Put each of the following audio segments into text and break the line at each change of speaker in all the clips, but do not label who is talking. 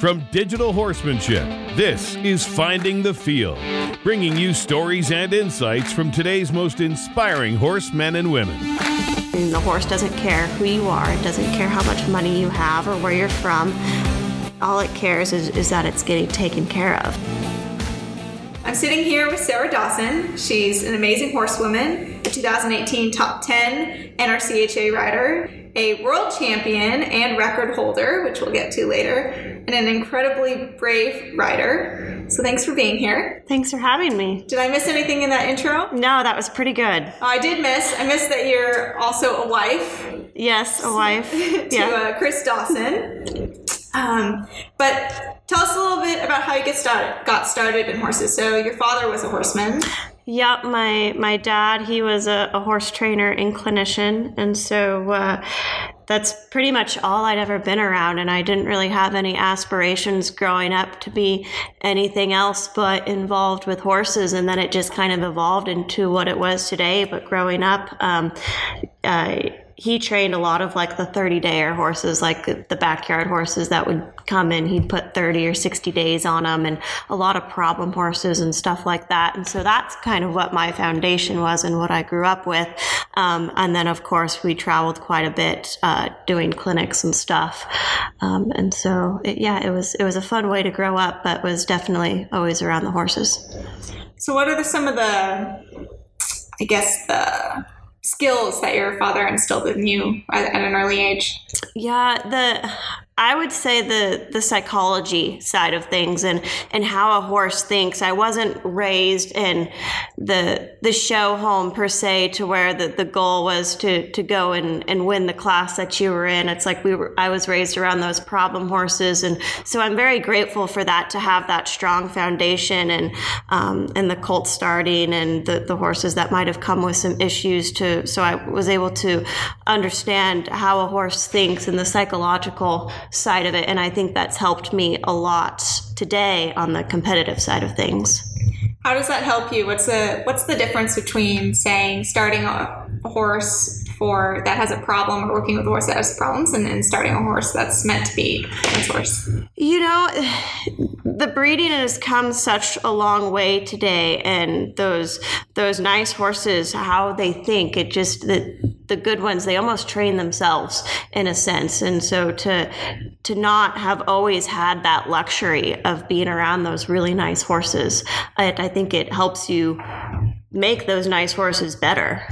From Digital Horsemanship, this is Finding the Field, bringing you stories and insights from today's most inspiring horsemen and women.
And the horse doesn't care who you are, it doesn't care how much money you have or where you're from. All it cares is, is that it's getting taken care of.
I'm sitting here with Sarah Dawson. She's an amazing horsewoman, a 2018 top 10 NRCHA rider, a world champion and record holder, which we'll get to later, and an incredibly brave rider. So thanks for being here.
Thanks for having me.
Did I miss anything in that intro?
No, that was pretty good.
Oh, I did miss. I missed that you're also a wife.
Yes, a wife.
to
yeah.
uh, Chris Dawson. Um, but tell us a little bit about how you get started, got started in horses. So your father was a horseman.
Yep, my my dad he was a, a horse trainer and clinician, and so uh, that's pretty much all I'd ever been around. And I didn't really have any aspirations growing up to be anything else but involved with horses. And then it just kind of evolved into what it was today. But growing up, um, I he trained a lot of like the 30 dayer horses, like the backyard horses that would come in. He'd put 30 or 60 days on them and a lot of problem horses and stuff like that. And so that's kind of what my foundation was and what I grew up with. Um, and then, of course, we traveled quite a bit uh, doing clinics and stuff. Um, and so, it, yeah, it was it was a fun way to grow up, but was definitely always around the horses.
So, what are the, some of the, I guess, the skills that your father instilled in you at, at an early age?
Yeah, the I would say the the psychology side of things and and how a horse thinks. I wasn't raised in the the show home per se to where the, the goal was to to go and, and win the class that you were in. It's like we were I was raised around those problem horses and so I'm very grateful for that to have that strong foundation and um, and the colt starting and the, the horses that might have come with some issues to so I was able to understand how a horse thinks and the psychological side of it. And I think that's helped me a lot today on the competitive side of things.
How does that help you? What's the what's the difference between saying starting a, horse for that has a problem or working with a horse that has problems and then starting a horse that's meant to be a horse?
You know, the breeding has come such a long way today and those those nice horses, how they think, it just the the good ones, they almost train themselves in a sense. And so to to not have always had that luxury of being around those really nice horses, I, I think it helps you make those nice horses better.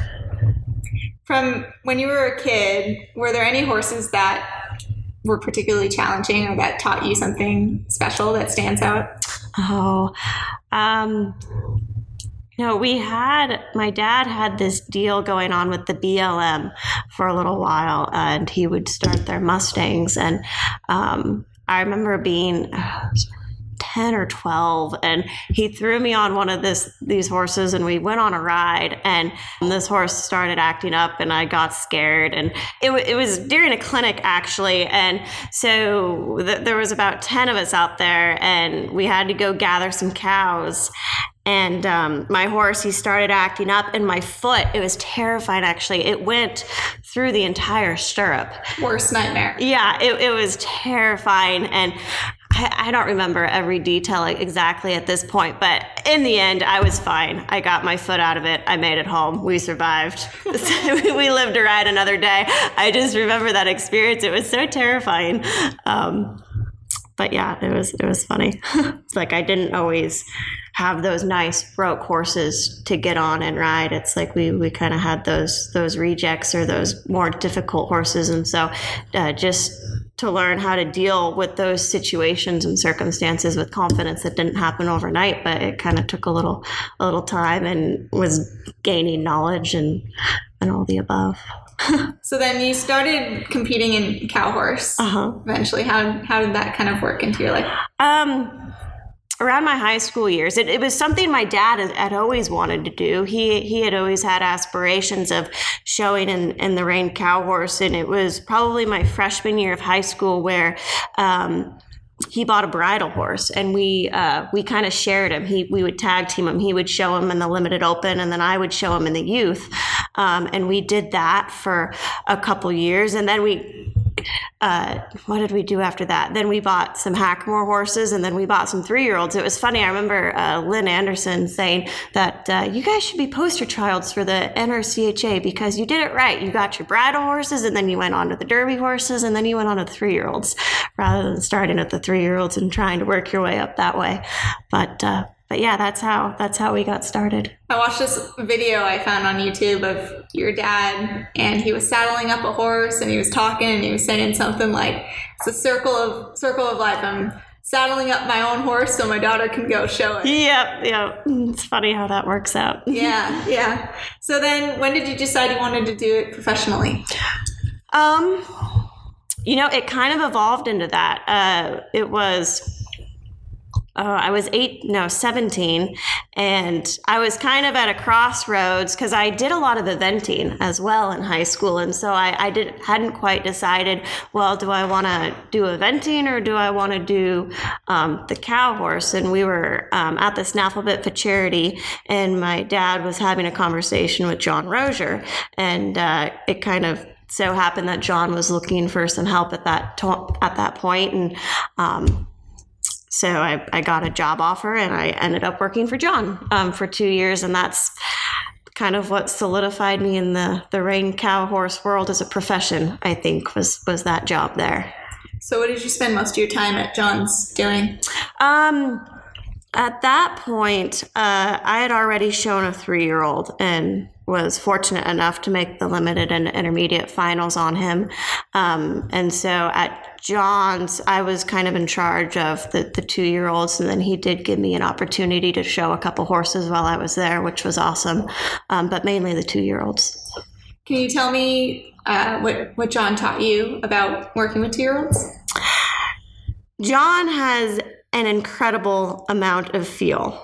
From when you were a kid, were there any horses that were particularly challenging or that taught you something special that stands out?
Oh, um, no, we had my dad had this deal going on with the BLM for a little while, and he would start their Mustangs, and um, I remember being. Uh, 10 or 12 and he threw me on one of this these horses and we went on a ride and this horse started acting up and I got scared and it, it was during a clinic actually and so th- there was about 10 of us out there and we had to go gather some cows and um, my horse he started acting up and my foot it was terrifying actually. It went through the entire stirrup.
Worst nightmare.
Yeah it, it was terrifying and I, I don't remember every detail exactly at this point but in the end i was fine. I got my foot out of it. I made it home. We survived. We lived to ride another day. I just remember that experience. It was so terrifying. Um, but yeah, it was it was funny. it's like I didn't always have those nice broke horses to get on and ride. It's like we we kind of had those those rejects or those more difficult horses, and so uh, just to learn how to deal with those situations and circumstances with confidence that didn't happen overnight but it kind of took a little a little time and was gaining knowledge and and all the above
so then you started competing in cow horse
uh-huh.
eventually how how did that kind of work into your life
um around my high school years it, it was something my dad had, always wanted to do he he had always had aspirations of showing in, in the rein cow horse and it was probably my freshman year of high school where um, he bought a bridle horse and we uh, we kind of shared him. He we would tag team him. He would show him in the limited open, and then I would show him in the youth. Um, and we did that for a couple years, and then we uh, what did we do after that? Then we bought some Hackamore horses, and then we bought some three year olds. It was funny. I remember uh, Lynn Anderson saying that uh, you guys should be poster childs for the NRCHA because you did it right. You got your bridle horses, and then you went on to the Derby horses, and then you went on to the three year olds rather than starting at the three year olds and trying to work your way up that way. But uh, but yeah, that's how that's how we got started.
I watched this video I found on YouTube of your dad, and he was saddling up a horse, and he was talking, and he was saying something like, "It's a circle of circle of life. I'm saddling up my own horse so my daughter can go show it."
Yep, yep. It's funny how that works out.
Yeah, yeah. So then, when did you decide you wanted to do it professionally?
Um, you know, it kind of evolved into that. Uh, it was uh, I was eight, no, 17. And I was kind of at a crossroads because I did a lot of eventing as well in high school. And so I, I did, hadn't quite decided, well, do I want to do eventing or do I want to do um, the cow horse? And we were um, at the Snaffle Bit Futurity, and my dad was having a conversation with John Roeser. And uh, it kind of so happened that John was looking for some help at that to- at that point, and um, so I, I got a job offer and I ended up working for John um, for two years. And that's kind of what solidified me in the, the rein cow horse world as a profession, I think, was, was that job there.
So, what did you spend most of your time at John's doing?
Um, at that point, uh, I had already shown a three year old and was fortunate enough to make the limited and intermediate finals on him. Um, and so at John's, I was kind of in charge of the, the two year olds, and then he did give me an opportunity to show a couple horses while I was there, which was awesome, um, but mainly the two year olds.
Can you tell me uh, what, what John taught you about working with two year olds?
John has an incredible amount of feel.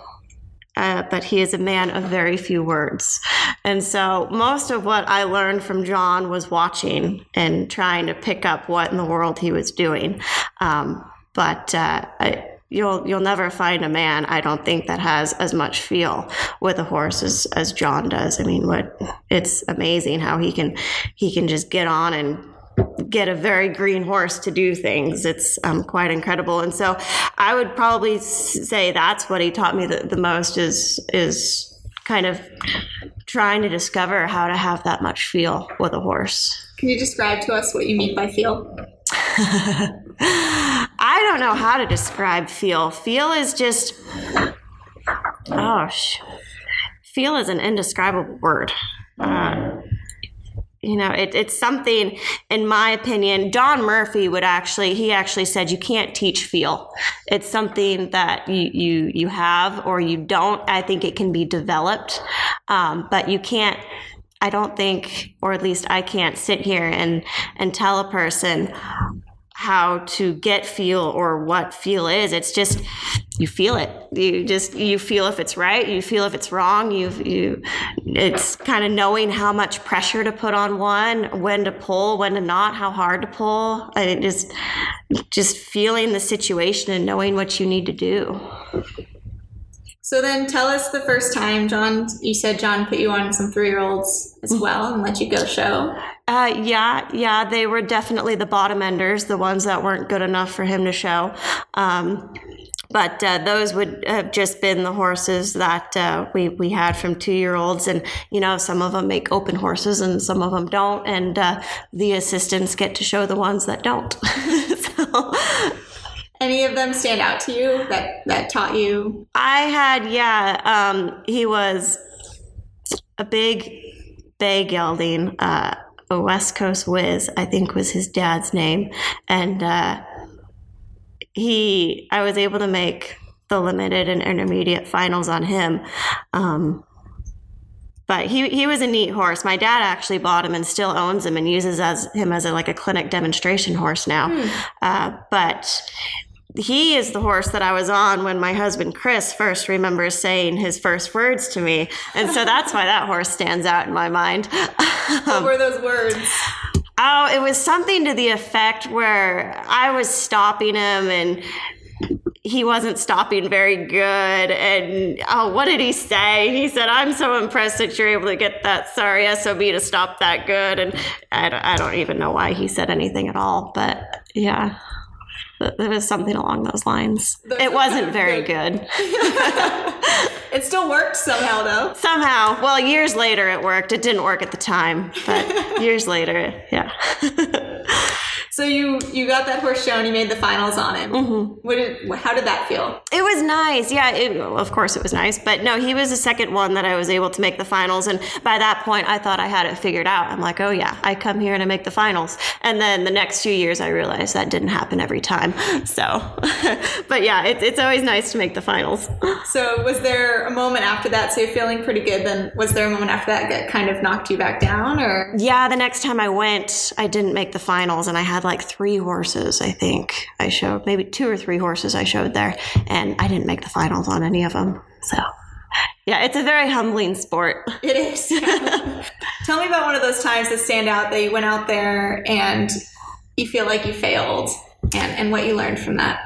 Uh, but he is a man of very few words. And so most of what I learned from John was watching and trying to pick up what in the world he was doing. Um, but uh, I, you'll you'll never find a man I don't think that has as much feel with a horse as, as John does. I mean, what it's amazing how he can he can just get on and get a very green horse to do things. It's um, quite incredible. And so I would probably say that's what he taught me the, the most is is kind of trying to discover how to have that much feel with a horse.
Can you describe to us what you mean by feel?
I don't know how to describe feel. Feel is just, oh, feel is an indescribable word. Uh, you know it, it's something in my opinion don murphy would actually he actually said you can't teach feel. It's something that you you, you have or you don't. I think it can be developed um, but you can't i don't think or at least i can't sit here and and tell a person how to get feel or what feel is. It's just you feel it. You just you feel if it's right you feel if it's wrong you you it's kind of knowing how much pressure to put on one when to pull when to not how hard to pull and just just feeling the situation and knowing what you need to do
so then tell us the first time John you said John put you on some 3-year-olds as well and let you go show
uh, yeah, yeah, they were definitely the bottom enders, the ones that weren't good enough for him to show. Um, but uh, those would have just been the horses that uh, we, we had from two year olds. And, you know, some of them make open horses and some of them don't. And uh, the assistants get to show the ones that don't. so.
Any of them stand out to you that, that taught you?
I had, yeah. Um, he was a big bay gelding. Uh, a West Coast Whiz, I think was his dad's name, and uh, he, I was able to make the limited and intermediate finals on him. Um, but he, he was a neat horse. My dad actually bought him and still owns him and uses as him as a, like a clinic demonstration horse now. Hmm. Uh, but he is the horse that I was on when my husband Chris first remembers saying his first words to me. And so that's why that horse stands out in my mind.
what were those words?
Oh, it was something to the effect where I was stopping him and he wasn't stopping very good. And oh, what did he say? He said, I'm so impressed that you're able to get that sorry SOB to stop that good. And I don't, I don't even know why he said anything at all. But yeah, it was something along those lines.
Those
it wasn't very
good.
good.
It still worked somehow, though.
Somehow, well, years later it worked. It didn't work at the time, but years later, yeah.
So you you got that horse show and you made the finals on him.
Mm-hmm.
What did how did that feel?
It was nice. Yeah, it, of course it was nice. But no, he was the second one that I was able to make the finals. And by that point, I thought I had it figured out. I'm like, oh, yeah, I come here and I make the finals. And then the next few years, I realized that didn't happen every time. So, but yeah, it, it's always nice to make the finals.
So was there a moment after that? So you're feeling pretty good. Then was there a moment after that that kind of knocked you back down, or
Yeah, the next time I went, I didn't make the finals, and I had like three horses, I think. I showed maybe two or three horses I showed there, and I didn't make the finals on any of them. So, yeah, it's a very humbling sport.
it is? Tell me about one of those times that stand out that you went out there and you feel like you failed, and and what you learned from that.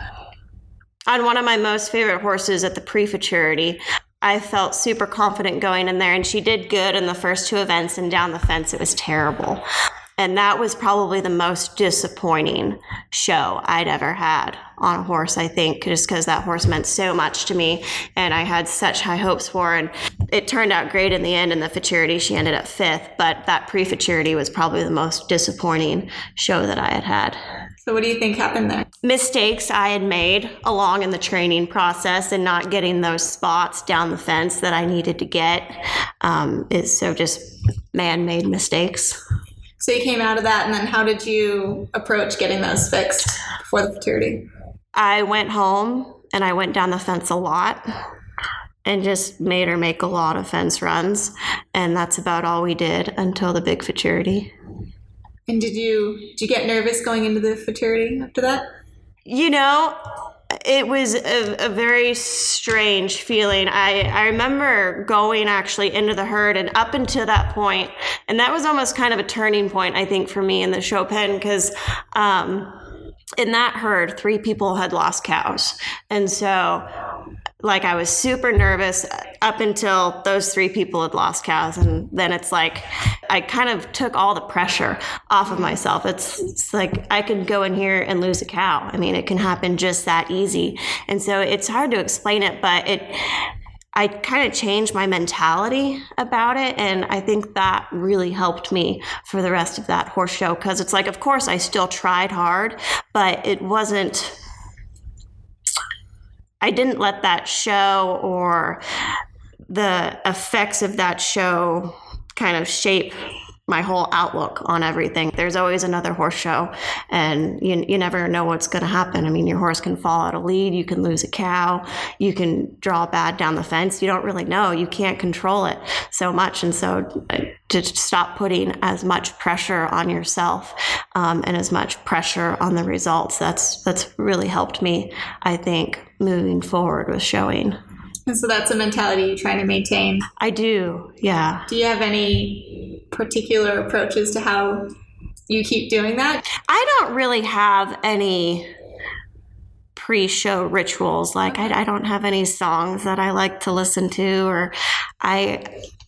On one of my most favorite horses at the pre-futurity, I felt super confident going in there, and she did good in the first two events, and down the fence it was terrible. And that was probably the most disappointing show I'd ever had on a horse, I think, just because that horse meant so much to me and I had such high hopes for. And it turned out great in the end in the futurity. She ended up fifth, but that pre futurity was probably the most disappointing show that I had had
So what do you think happened there?
mistakes I had made along in the training process and not getting those spots down the fence that I needed to get um, is so just man made mistakes.
So you came out of that, and then how did you approach getting those fixed for the futurity?
I went home and I went down the fence a lot and just made her make a lot of fence runs. And that's about all we did until the big futurity.
And did you did you get nervous going into the futurity after that?
You know, it was a, a very strange feeling. I, I remember going actually into the herd and up until that point, and that was almost kind of a turning point, I think, for me in the show pen because um, in that herd, three people had lost cows. And so, like, I was super nervous uh, up until those three people had lost cows. And then it's like, I kind of took all the pressure off of myself. It's, it's like I could go in here and lose a cow. I mean, it can happen just that easy. And so it's hard to explain it, but it, I kind of changed my mentality about it. And I think that really helped me for the rest of that horse show. Cause it's like, of course, I still tried hard, but it wasn't, I didn't let that show or the effects of that show kind of shape my whole outlook on everything. There's always another horse show, and you, you never know what's going to happen. I mean, your horse can fall out of lead, you can lose a cow, you can draw bad down the fence. You don't really know. You can't control it so much. And so uh, to stop putting as much pressure on yourself um, and as much pressure on the results, that's, that's really helped me, I think, moving forward with showing.
And so that's a mentality you try to maintain.
I do, yeah.
Do you have any particular approaches to how you keep doing that?
I don't really have any pre-show rituals. Like I, I don't have any songs that I like to listen to, or I,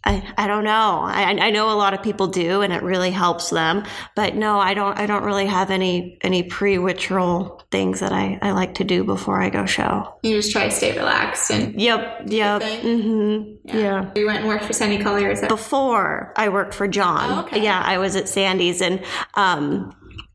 I, I don't know. I, I know a lot of people do, and it really helps them. But no, I don't. I don't really have any any pre-ritual things that I, I like to do before I go show.
You just try to stay relaxed and
Yep. Yep. Mm-hmm. yeah.
You went and worked for Sandy Collier. Is that
before I worked for John.
Oh, okay.
Yeah, I was at Sandy's and um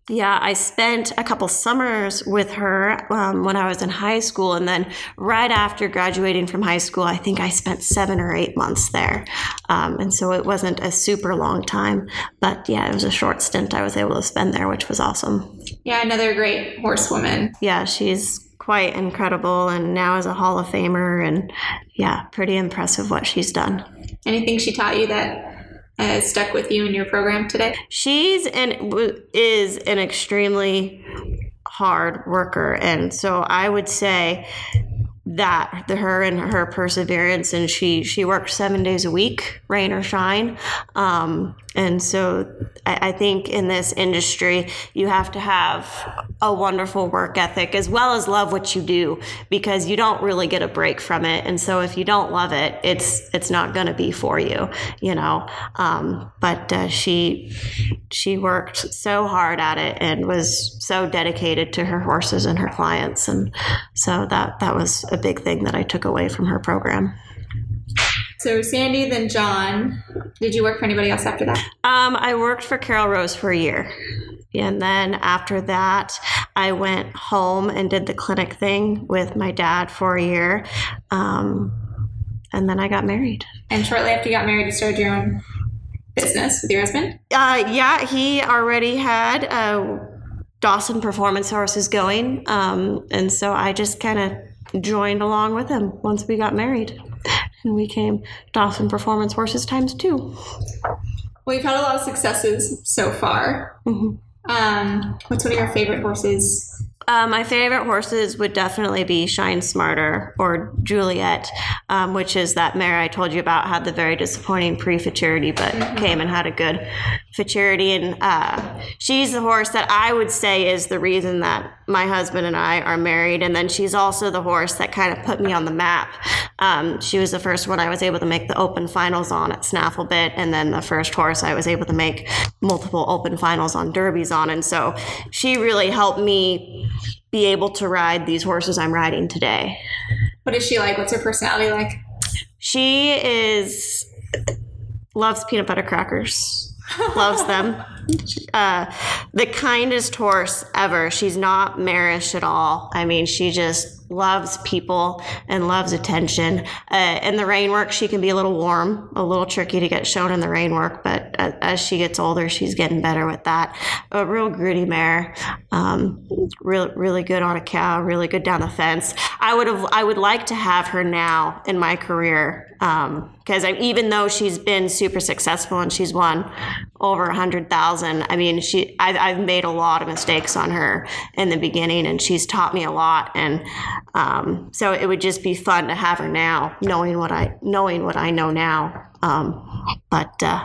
yeah, I spent a couple summers with her um, when I was in high school. And then right after graduating from high school, I think I spent seven or eight months there. Um, and so it wasn't a super long time. But yeah, it was a short stint I was able to spend there, which was awesome.
yeah, another great horsewoman.
Yeah, she's quite incredible and now is a Hall of Famer. And yeah, pretty impressive what she's done.
Anything she taught you that has stuck with you in your program today?
she's and is an extremely hard worker and so i would say that the her and her perseverance and she she worked seven days a week rain or shine um, and so I, I think in this industry, you have to have a wonderful work ethic as well as love what you do because you don't really get a break from it. And so if you don't love it, it's it's not going to be for you, you know. Um, but uh, she she worked so hard at it and was so dedicated to her horses and her clients, and so that that was a big thing that I took away from her program.
So Sandy, then John. Did you work for anybody else after that?
Um, I worked for Carol Rose for a year. And then after that, I went home and did the clinic thing with my dad for a year. Um, and then I got married.
And shortly after you got married, you started your own business with your husband?
Uh, yeah, he already had uh, Dawson Performance Horses going. Um, and so I just kind of joined along with him once we got married and we came Dawson Performance Horses times two.
Well, you've had a lot of successes so far.
Mm-hmm.
Um, what's one of your favorite horses?
Uh, my favorite horses would definitely be Shine Smarter or Juliet, um, which is that mare I told you about had the very disappointing pre futurity, but mm-hmm. came and had a good futurity. And uh, she's the horse that I would say is the reason that my husband and I are married. And then she's also the horse that kind of put me on the map. Um, she was the first one I was able to make the open finals on at Snaffle Bit, and then the first horse I was able to make multiple open finals on derbies on. And so she really helped me be able to ride these horses I'm riding today.
What is she like? What's her personality like?
She is loves peanut butter crackers. loves them. Uh, the kindest horse ever. She's not marish at all. I mean, she just loves people and loves attention. Uh, in the rein work, she can be a little warm, a little tricky to get shown in the rein work, but as, as she gets older, she's getting better with that. A real gritty mare, um, really, really good on a cow, really good down the fence. I would have, I would like to have her now in my career because um, even though she's been super successful and she's won over a hundred thousand, I mean, she I've, I've made a lot of mistakes on her in the beginning, and she's taught me a lot, and um, so it would just be fun to have her now, knowing what I knowing what I know now. Um, but uh,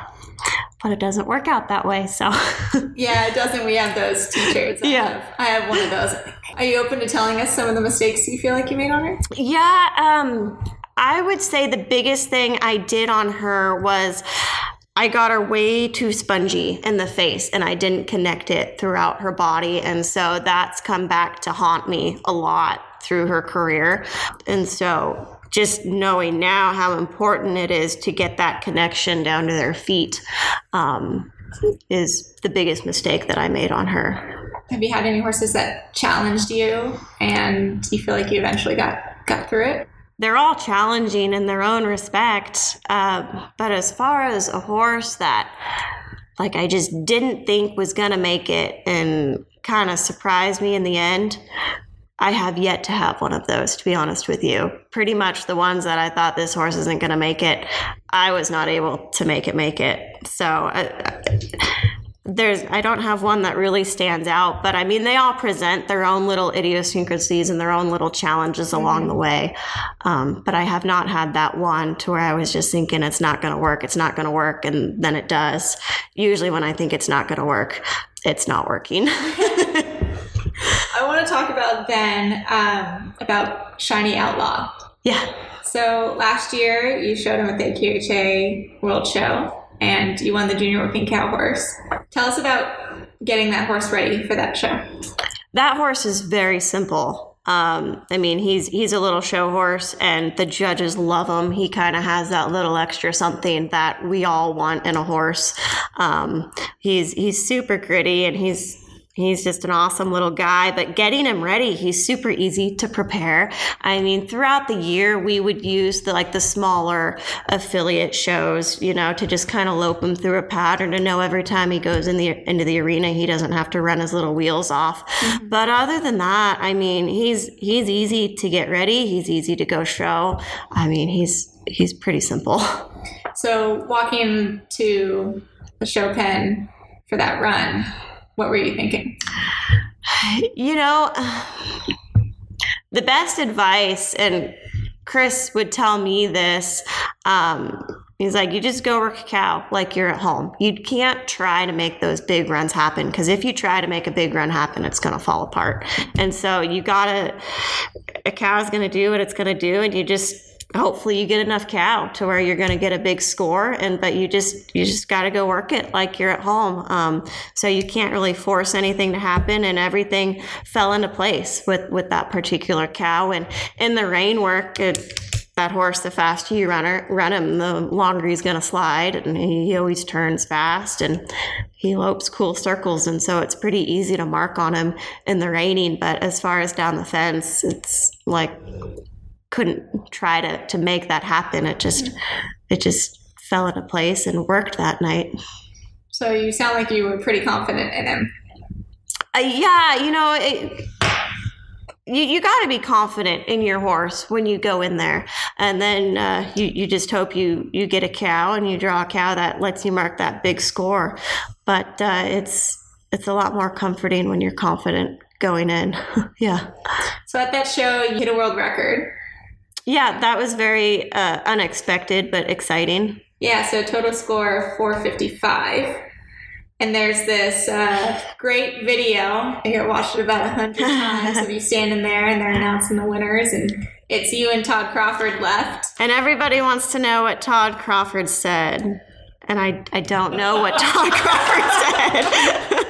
but it doesn't work out that way. So
yeah, it doesn't. We have those teachers. I
yeah,
have, I have one of those. Are you open to telling us some of the mistakes you feel like you made on her?
Yeah, um, I would say the biggest thing I did on her was. I got her way too spongy in the face and I didn't connect it throughout her body. And so that's come back to haunt me a lot through her career. And so just knowing now how important it is to get that connection down to their feet um, is the biggest mistake that I made on her.
Have you had any horses that challenged you and you feel like you eventually got got through it?
They're all challenging in their own respect, uh, but as far as a horse that like I just didn't think was gonna make it and kind of surprised me in the end, I have yet to have one of those, to be honest with you. Pretty much the ones that I thought this horse isn't going to make it, I was not able to make it make it. So uh, there's, I don't have one that really stands out, but I mean, they all present their own little idiosyncrasies and their own little challenges mm-hmm. along the way. Um, but I have not had that one to where I was just thinking it's not going to work, it's not going to work, and then it does. Usually, when I think it's not going to work, it's not working.
Want to talk about then um, about Shiny Outlaw.
Yeah.
So last year you showed him at the QHA World Show and you won the Junior Working Cow horse. Tell us about getting that horse ready for that show.
That horse is very simple. Um, I mean, he's he's a little show horse, and the judges love him. He kind of has that little extra something that we all want in a horse. Um, he's he's super gritty, and he's He's just an awesome little guy, but getting him ready, he's super easy to prepare. I mean, throughout the year, we would use the like the smaller affiliate shows, you know, to just kind of lope him through a pattern to know every time he goes in the into the arena, he doesn't have to run his little wheels off. Mm-hmm. But other than that, I mean, he's he's easy to get ready. He's easy to go show. I mean, he's he's pretty simple.
So walking to the show pen for that run what were you thinking?
You know, the best advice, and Chris would tell me this, um, He's like, you just go work a cow like you're at home. You can't try to make those big runs happen because if you try to make a big run happen, it's going to fall apart. And so you got to, a cow is going to do what it's going to do. And you just, hopefully you get enough cow to where you're going to get a big score and but you just you just got to go work it like you're at home um, so you can't really force anything to happen and everything fell into place with with that particular cow and in the rein work it that horse, the faster you run, her, run him, the longer he's going to slide. And he always turns fast and he lopes cool circles. And so it's pretty easy to mark on him in the reining. But as far as down the fence, it's like couldn't try to, to make that happen. It just, it just fell into place and worked that night.
So you sound like you were pretty confident in him.
Uh, yeah, you know, it, you, you got to be confident in your horse when you go in there and then uh, you, you just hope you you get a cow and you draw a cow that lets you mark that big score but uh, it's it's a lot more comforting when you're confident going in yeah
so at that show you hit a world record
yeah that was very uh, unexpected but exciting
yeah so total score 455 and there's this uh, great video. I get watched it about a hundred times of you standing there and they're announcing the winners, and it's you and Todd Crawford left.
And everybody wants to know what Todd Crawford said, and I I don't know what Todd Crawford said.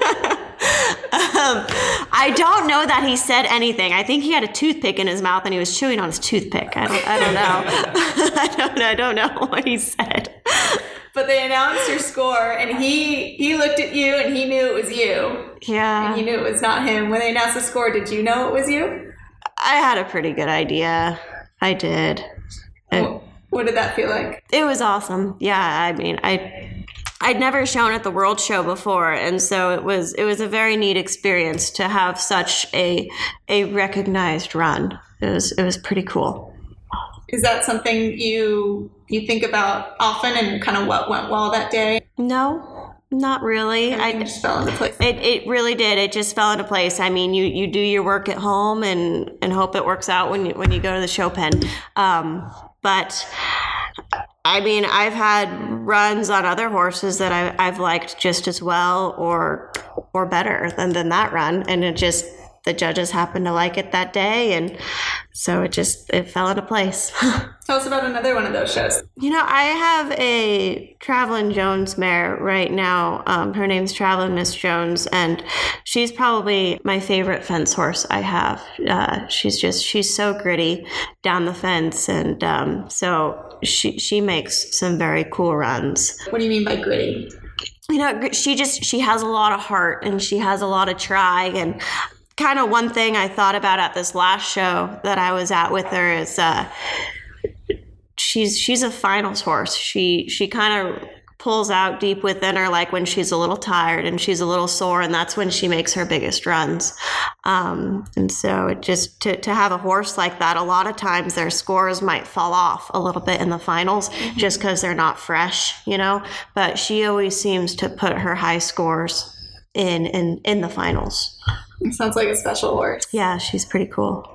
um, I don't know that he said anything. I think he had a toothpick in his mouth and he was chewing on his toothpick. I don't, I don't know. I don't I don't know what he said.
But they announced your score and he he looked at you and he knew it was you.
Yeah.
And he knew it was not him. When they announced the score did you know it was you?
I had a pretty good idea. I did.
What, what did that feel like?
It was awesome. Yeah i mean i I'd never shown at the World Show before, and so it was it was a very neat experience to have such a a recognized run. It was it was pretty cool.
Is that something you you think about often and kind of what went well that day?
No, not really.
Everything I just fell into place.
It, it really did. It just fell into place. I mean, you, you do your work at home and, and hope it works out when you when you go to the show pen. Um, but I mean, I've had runs on other horses that I, I've liked just as well or or better than, than that run, and it just the judges happened to like it that day and so it just it fell into place.
Tell us about another one of those shows.
You know i have a traveling jones mare right now. Um, her name's traveling miss jones and she's probably my favorite fence horse i have. Uh, she's just she's so gritty down the fence and um, so she she makes some very cool runs.
What do you mean by gritty?
You know she just she has a lot of heart and she has a lot of try and kind of one thing I thought about at this last show that I was at with her is uh, she's she's a finals horse. She she kind of pulls out deep within her like when she's a little tired and she's a little sore and that's when she makes her biggest runs um, and so it just to, to have a horse like that a lot of times their scores might fall off a little bit in the finals mm-hmm. just because they're not fresh you know but she always seems to put her high scores in in in the finals
Sounds like a special horse.
Yeah, she's pretty cool.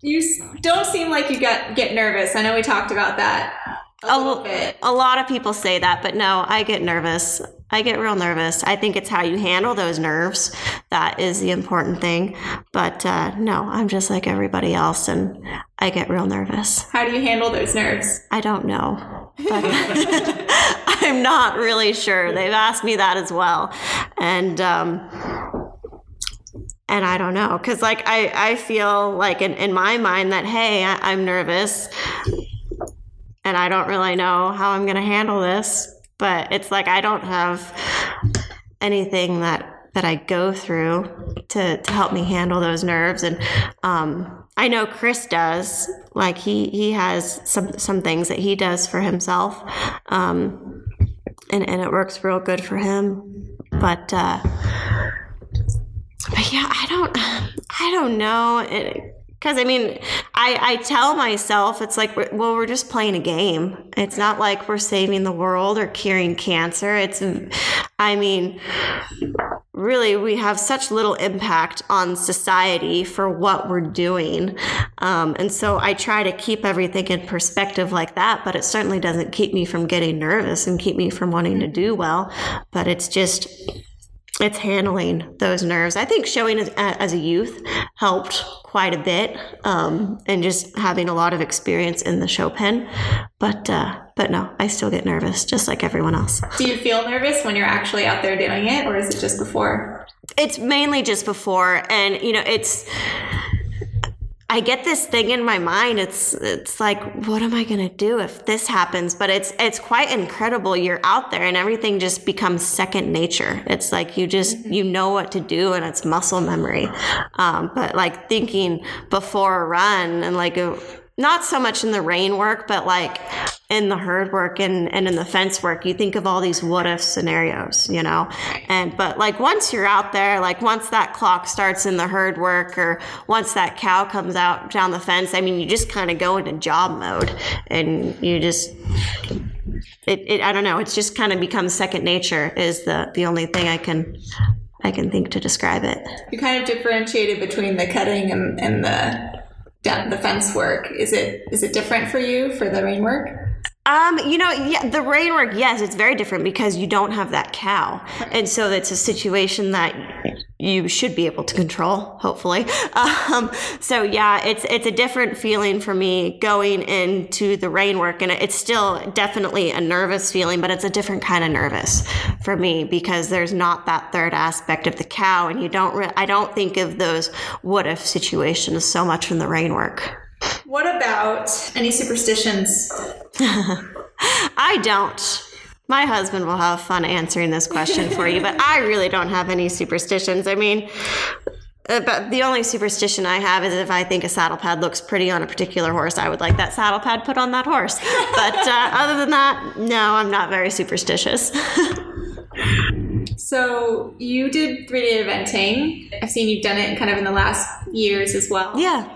You don't seem like you get get nervous. I know we talked about that a, a little bit.
A lot of people say that, but no, I get nervous. I get real nervous. I think it's how you handle those nerves that is the important thing. But uh, no, I'm just like everybody else, and I get real nervous.
How do you handle those nerves?
I don't know. I'm not really sure. They've asked me that as well, and. Um, and I don't know because like I I feel like in, in my mind that hey I, I'm nervous. And I don't really know how I'm gonna handle this but it's like I don't have anything that that I go through to, to help me handle those nerves. And um, I know Chris does. Like he he has some some things that he does for himself um, and and it works real good for him. But uh, but yeah, I don't, I don't know. Because I mean, I, I tell myself it's like, well, we're just playing a game. It's not like we're saving the world or curing cancer. It's, I mean, really, we have such little impact on society for what we're doing. Um, and so I try to keep everything in perspective like that, but it certainly doesn't keep me from getting nervous and keep me from wanting to do well. But it's just, it's handling those nerves. I think showing as, as a youth helped quite a bit, um, and just having a lot of experience in the show pen. But uh, but no, I still get nervous, just like everyone else.
Do you feel nervous when you're actually out there doing it, or is it just before?
It's mainly just before, and you know, it's I get this thing in my mind. It's it's like, what am I gonna do if this happens? But it's it's quite incredible. You're out there and everything just becomes second nature. It's like you just mm-hmm. you know what to do and it's muscle memory. Um, but like thinking before a run and like a, not so much in the rein work, but like in the herd work and, and in the fence work, you think of all these what if scenarios, you know? And, but like once you're out there, like once that clock starts in the herd work or once that cow comes out down the fence, I mean, you just kind of go into job mode and you just, it, it I don't know, it's just kind of becomes second nature is the, the only thing I can, I can think to describe it.
You kind of differentiated between the cutting and, and the the fence work. Is it is it different for you for the rein work?
Um, you know, yeah, the rein work, yes, it's very different because you don't have that cow. And so it's a situation that you should be able to control, hopefully. Um, so yeah, it's it's a different feeling for me going into the rein work, and it's still definitely a nervous feeling, but it's a different kind of nervous for me because there's not that third aspect of the cow, and you don't. Re- I don't think of those what if situations so much in the rein work.
What about any superstitions?
I don't. My husband will have fun answering this question for you, but I really don't have any superstitions. I mean, uh, but the only superstition I have is if I think a saddle pad looks pretty on a particular horse, I would like that saddle pad put on that horse. But uh, other than that, no, I'm not very superstitious.
so you did 3D eventing. I've seen you've done it kind of in the last years as well.
Yeah.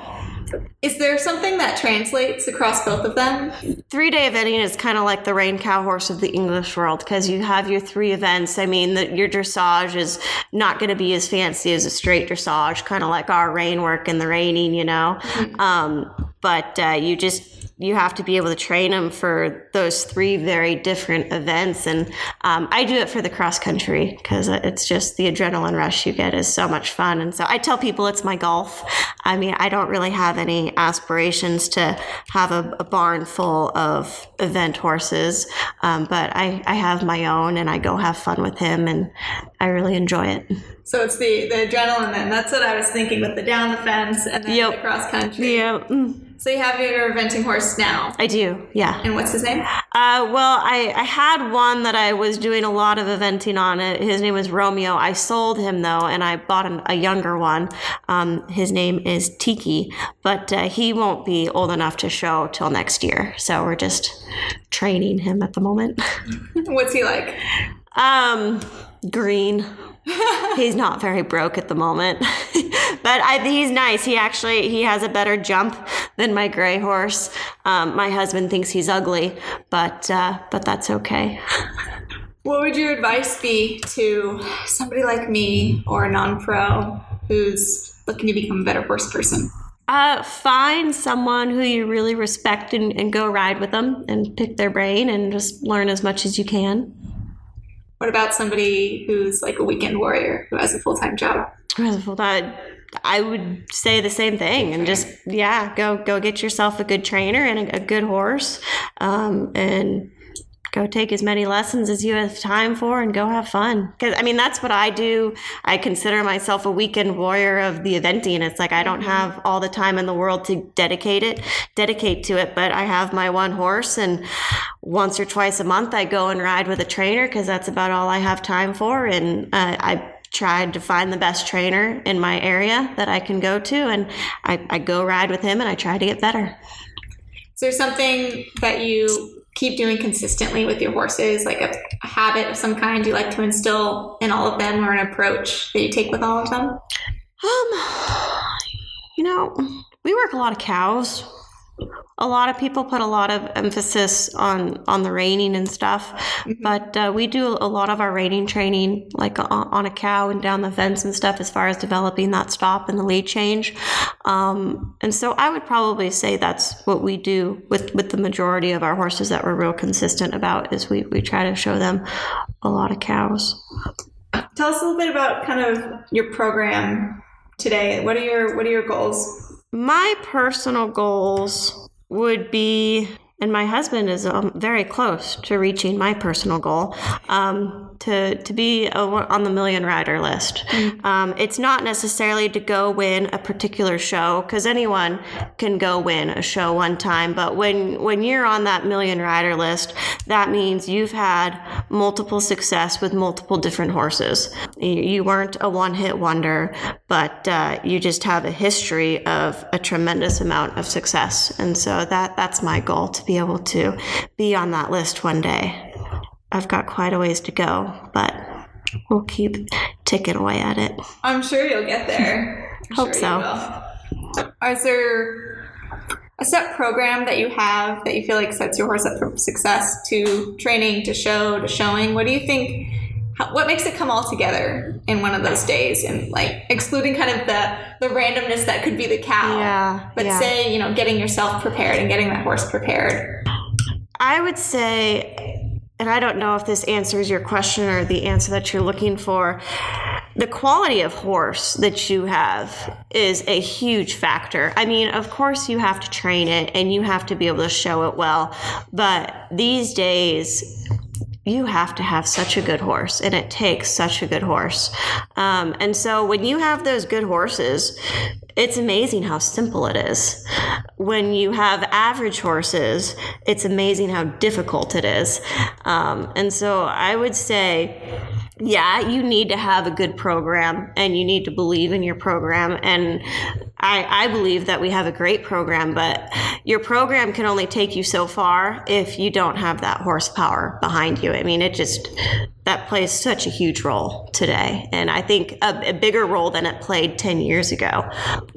Is there something that translates across both of them?
Three day eventing is kind of like the rein cow horse of the English world because you have your three events. I mean, the, your dressage is not going to be as fancy as a straight dressage, kind of like our rein work and the reining, you know. Mm-hmm. Um, but uh, you just you have to be able to train them for those three very different events. And um, I do it for the cross country because it's just the adrenaline rush you get is so much fun. And so I tell people it's my golf. I mean, I don't really have any aspirations to have a, a barn full of event horses, um, but I, I have my own and I go have fun with him and I really enjoy it.
So it's the, the adrenaline then. That's what I was thinking with the down the fence and then yep. the cross country.
Yeah.
So you have your eventing horse now.
I do, yeah.
And what's his name?
Uh, well, I, I had one that I was doing a lot of eventing on. It. His name was Romeo. I sold him though, and I bought an, a younger one. Um, his name is Tiki, but uh, he won't be old enough to show till next year. So we're just training him at the moment.
what's he like?
Um, green. he's not very broke at the moment, but I, he's nice. He actually he has a better jump than my gray horse. Um, my husband thinks he's ugly, but uh, but that's okay.
what would your advice be to somebody like me or a non-pro who's looking to become a better horse person?
Uh, find someone who you really respect and, and go ride with them and pick their brain and just learn as much as you can.
What about somebody who's like a weekend warrior who has a full time job?
Who has a full time? I would say the same thing, and just yeah, go go get yourself a good trainer and a, a good horse, um, and go take as many lessons as you have time for and go have fun. Because I mean, that's what I do. I consider myself a weekend warrior of the eventing. It's like I don't mm-hmm. have all the time in the world to dedicate it, dedicate to it, but I have my one horse, and once or twice a month I go and ride with a trainer because that's about all I have time for, and uh, I tried to find the best trainer in my area that I can go to, and I, I go ride with him and I try to get better.
Is there something that you keep doing consistently with your horses, like a, a, habit of some kind you like to instill in all of them, or an approach that you take with all of them?
Um, you know, we work a lot of cows a lot of people put a lot of emphasis on on the reining and stuff mm-hmm. but uh, we do a lot of our reining training like on, on, a cow and down the fence and stuff as far as developing that stop and the lead change. Um, and so i would probably say that's what we do with with the majority of our horses that we're real consistent about is we, we try to show them a lot of cows.
Tell us a little bit about kind of your program today. What are your what are your goals?
My personal goals would be and my husband is um, very close to reaching my personal goal um, to to be a, on the million rider list. Mm-hmm. Um, it's not necessarily to go win a particular show because anyone can go win a show one time. But when when you're on that million rider list, that means you've had multiple success with multiple different horses. You, you weren't a one hit wonder, but uh, you just have a history of a tremendous amount of success. And so that that's my goal to be able to be on that list one day. I've got quite a ways to go, but we'll keep ticking away at it.
I'm sure you'll get there.
Hope sure so.
Is there a set program that you have that you feel like sets your horse up for success to training to show to showing? What do you think? How, what makes it come all together in one of those days and like excluding kind of the the randomness that could be the cow
yeah
but
yeah.
say you know getting yourself prepared and getting that horse prepared
i would say and i don't know if this answers your question or the answer that you're looking for the quality of horse that you have is a huge factor. I mean, of course, you have to train it and you have to be able to show it well, but these days, you have to have such a good horse and it takes such a good horse. Um, and so when you have those good horses, it's amazing how simple it is. When you have average horses, it's amazing how difficult it is. Um, and so I would say, yeah, you need to have a good program and you need to believe in your program. And I, I believe that we have a great program, but your program can only take you so far if you don't have that horsepower behind you. I mean, it just, that plays such a huge role today. And I think a, a bigger role than it played 10 years ago.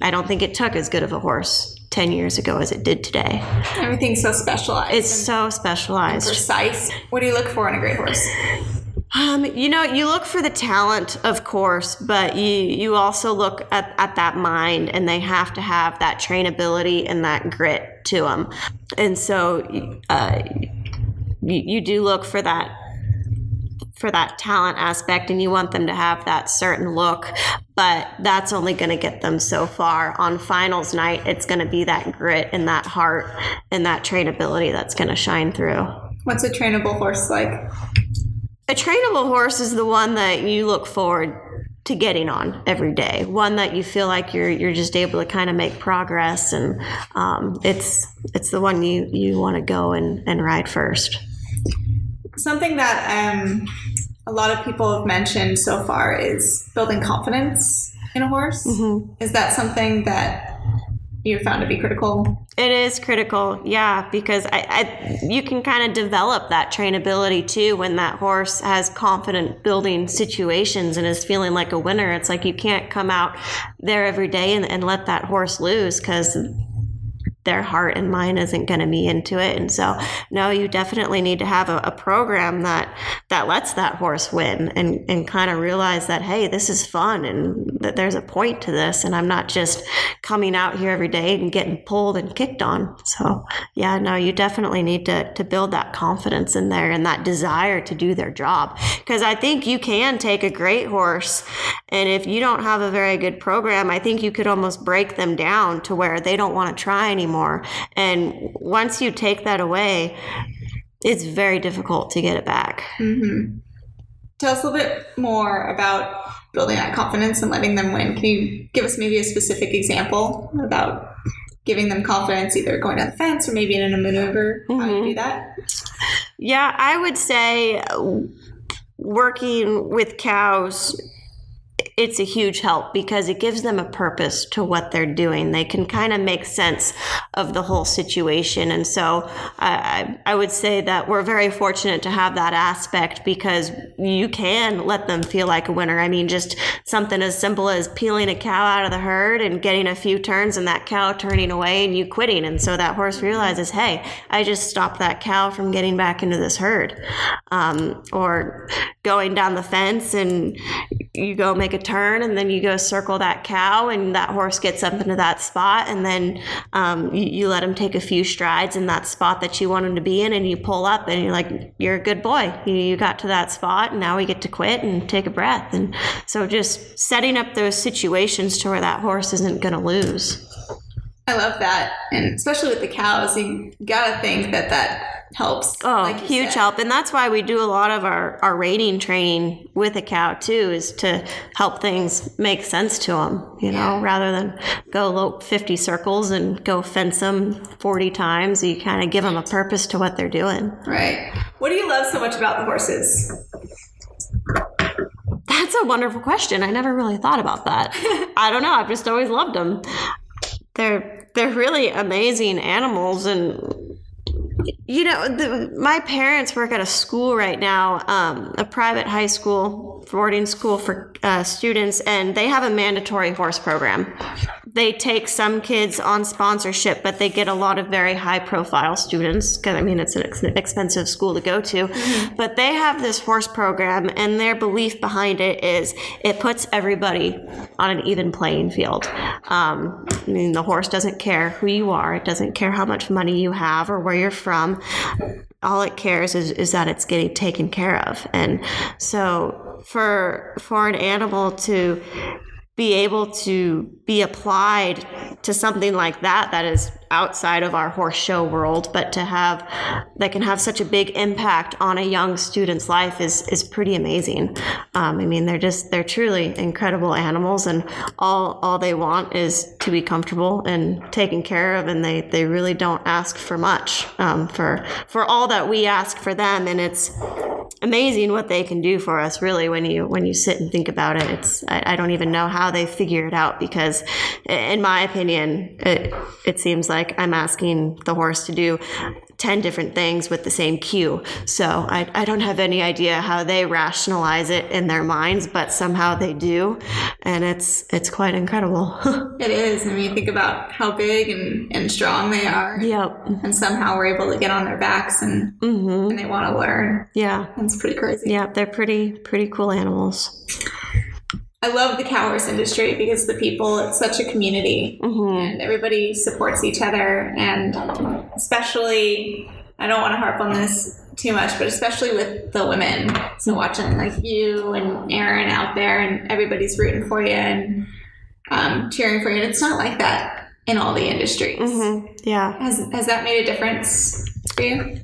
I don't think it took as good of a horse 10 years ago as it did today.
Everything's so specialized.
It's so specialized.
precise. What do you look for in a great horse?
Um, you know, you look for the talent, of course, but you you also look at, at that mind, and they have to have that trainability and that grit to them. And so, uh, you, you do look for that for that talent aspect and you want them to have that certain look but that's only going to get them so far. On finals night it's going to be that grit and that heart and that trainability that's going to shine through.
What's a trainable horse like
a trainable horse is the one that you look forward to getting on every day. One that you feel like you're you're just able to kind of make progress, and um, it's it's the one you you want to go and, and ride first.
Something that um, a lot of people have mentioned so far is building confidence in a horse. Mm-hmm. Is that something that you found to be critical?
It is critical, yeah, because I, I you can kind of develop that trainability too when that horse has confident building situations and is feeling like a winner. It's like you can't come out there every day and, and let that horse lose because their heart and mind isn't going to be into it. And so, no, you definitely need to have a, a program that that lets that horse win and and kind of realize that hey, this is fun and that there's a point to this, and I'm not just coming out here every day and getting pulled and kicked on. So, yeah, no, you definitely need to to build that confidence in there and that desire to do their job because I think you can take a great horse, and if you don't have a very good program, I think you could almost break them down to where they don't want to try anymore anymore. And once you take that away, it's very difficult to get it back.
Mm-hmm. Tell us a little bit more about building that confidence and letting them win. Can you give us maybe a specific example about giving them confidence, either going down the fence or maybe in a maneuver? Mm-hmm. How you do that?
Yeah, I would say working with cows it's a huge help because it gives them a purpose to what they're doing. They can kind of make sense of the whole situation. And so I, I would say that we're very fortunate to have that aspect because you can let them feel like a winner. I mean, just something as simple as peeling a cow out of the herd and getting a few turns and that cow turning away and you quitting. And so that horse realizes, hey, I just stopped that cow from getting back into this herd. Um, or going down the fence and you go make a turn and then you go circle that cow and that horse gets up into that spot and then um, you, you, let him take a few strides in that spot that you want him to be in and you pull up and you're like you're a good boy. You, you got to that spot and now we get to quit and take a breath. And so just setting up those situations to where that horse isn't going to lose
I love that, and especially with the cows, you gotta think that that helps.
Oh, like huge said. help, and that's why we do a lot of our our rating training with a cow too, is to help things make sense to them. You know, yeah. rather than go fifty circles and go fence them forty times, you kind of give them a purpose to what they're doing.
Right. What do you love so much about the horses?
That's a wonderful question. I never really thought about that. I don't know. I've just always loved them. They're they're really amazing animals. And you know the, my parents work at a school right now um, a private high school boarding school for uh, students and they have a mandatory horse program they take some kids on sponsorship, but they get a lot of very high profile students because I mean it's an ex- expensive school to go to. Mm-hmm. But they have this horse program, and their belief behind it is it puts everybody on an even playing field. Um, I mean, the horse doesn't care who you are, it doesn't care how much money you have or where you're from. All it cares is, is that it's getting taken care of. And so for for an animal to be able to be applied to something like that that is outside of our horse show world, but to have that can have such a big impact on a young student's life is is pretty amazing. Um, I mean, they're just they're truly incredible animals, and all all they want is to be comfortable and taken care of, and they they really don't ask for much um, for for all that we ask for them, and it's amazing what they can do for us really when you when you sit and think about it it's I, I, don't even know how they figure it out because in my opinion it, it seems like i'm asking the horse to do 10 different things with the same cue. So I, I don't have any idea how they rationalize it in their minds, but somehow they do. And it's it's quite incredible.
it is. I mean, think about how big and, and strong they are.
Yep.
And somehow we're able to get on their backs and, mm-hmm. and they want to learn.
Yeah.
It's pretty crazy.
Yeah, they're pretty, pretty cool animals.
I love the cow horse industry because the people, it's such a community mm-hmm. and everybody supports each other. And especially, I don't want to harp on this too much, but especially with the women. So watching like you and Aaron out there and everybody's rooting for you and um, cheering for you. And it's not like that in all the industries.
Mm-hmm. Yeah.
Has, has that made a difference for you?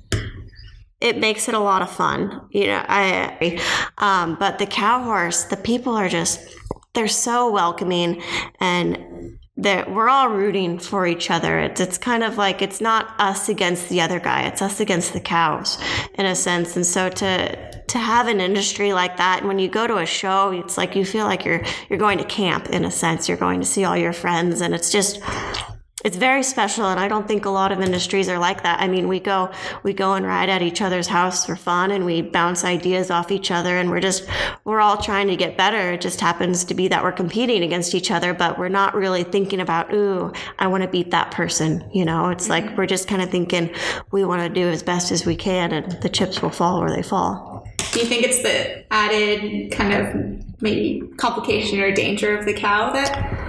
It makes it a lot of fun. You know, I, um, but the cow horse, the people are just, they're so welcoming and that we're all rooting for each other. It's, it's kind of like it's not us against the other guy. It's us against the cows in a sense. And so to, to have an industry like that, and when you go to a show, it's like you feel like you're, you're going to camp in a sense. You're going to see all your friends and it's just, it's very special and i don't think a lot of industries are like that. I mean we go we go and ride at each other's house for fun and we bounce ideas off each other and we're just we're all trying to get better. It just happens to be that we're competing against each other but we're not really thinking about ooh i want to beat that person you know? It's like mm-hmm. we're just kind of thinking we want to do as best as we can and the chips will fall where they fall.
Do you think it's the added kind of maybe complication or danger of the cow that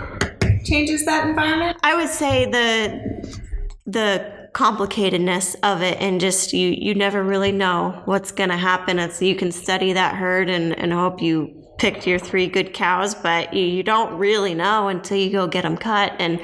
changes that environment?
I would say the the complicatedness of it and just you you never really know what's going to happen it's you can study that herd and, and hope you picked your three good cows but you, you don't really know until you go get them cut and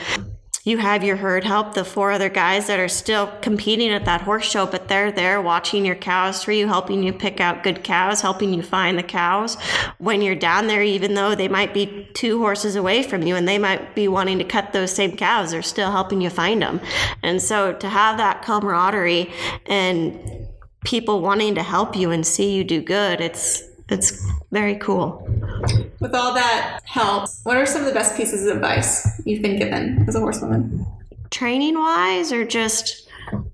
you have your herd help, the four other guys that are still competing at that horse show, but they're there watching your cows for you, helping you pick out good cows, helping you find the cows. When you're down there, even though they might be two horses away from you and they might be wanting to cut those same cows, they're still helping you find them. And so to have that camaraderie and people wanting to help you and see you do good, it's it's very cool.
With all that help, what are some of the best pieces of advice you've been given as a horsewoman?
Training wise, or just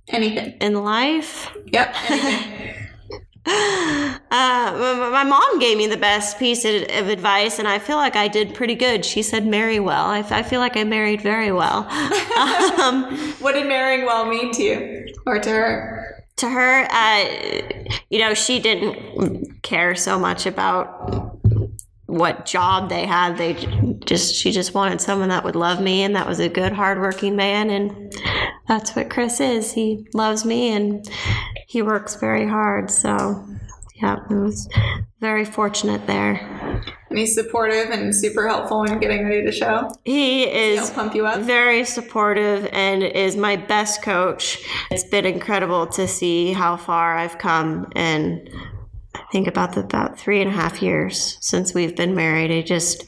Anything.
in life?
Yep.
Uh, my mom gave me the best piece of of advice, and I feel like I did pretty good. She said, "Marry well." I, I feel like I married very well. um,
what did marrying well mean to you or to her?
To her, uh, you know, she didn't care so much about what job they had. They just she just wanted someone that would love me, and that was a good, hardworking man, and that's what Chris is. He loves me, and he works very hard. So, yeah, I was very fortunate there.
And he's supportive and super helpful when getting ready to show.
He is
pump you up.
very supportive and is my best coach. It's been incredible to see how far I've come and I think about the, about three and a half years since we've been married. He just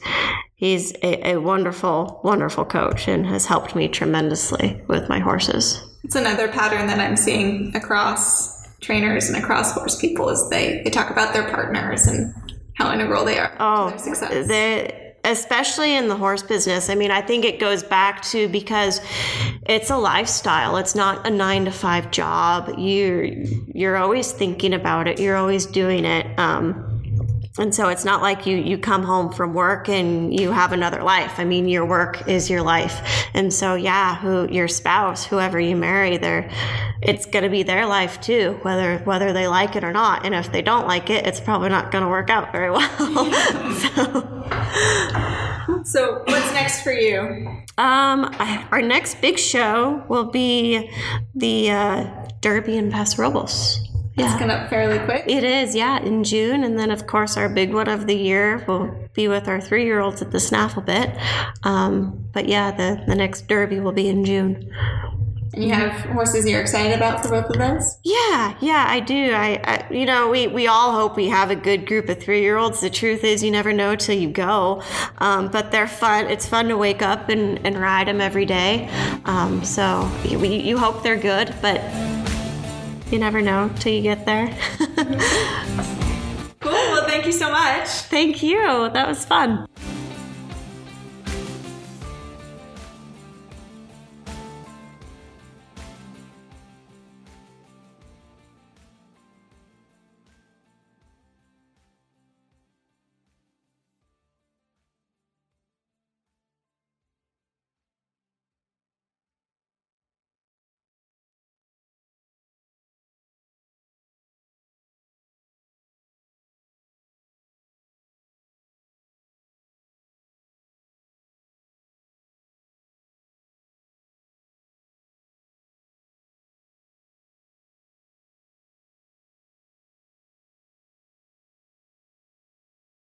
he's a, a wonderful, wonderful coach and has helped me tremendously with my horses.
It's another pattern that I'm seeing across trainers and across horse people is they, they talk about their partners and how integral they are
Oh,
success.
the especially in the horse business. I mean, I think it goes back to because it's a lifestyle. It's not a 9 to 5 job. You you're always thinking about it. You're always doing it. Um and so it's not like you you come home from work and you have another life. I mean, your work is your life. And so yeah, who your spouse, whoever you marry, they're it's going to be their life too, whether whether they like it or not. And if they don't like it, it's probably not going to work out very well. so
so what's next for you?
um, I- our next big show will be the uh, Derby in Paso Robles.
It's
Yeah.
coming up fairly quick.
It is, yeah, in June. And then, of course, our big one of the year will be with our three year olds at the Snaffle Bit. Um, but yeah, the, the next Derby will be in June.
And you have horses you're excited about for both of those?
Yeah, yeah, I do. I, I you know, we, we all hope we have a good group of three year olds. The truth is, you never know till you go. Um, but they're fun. It's fun to wake up and, and ride them every day. Um, so you, you hope they're good, but you never know till you get there.
Cool. Well, thank you so much.
Thank you. That was fun.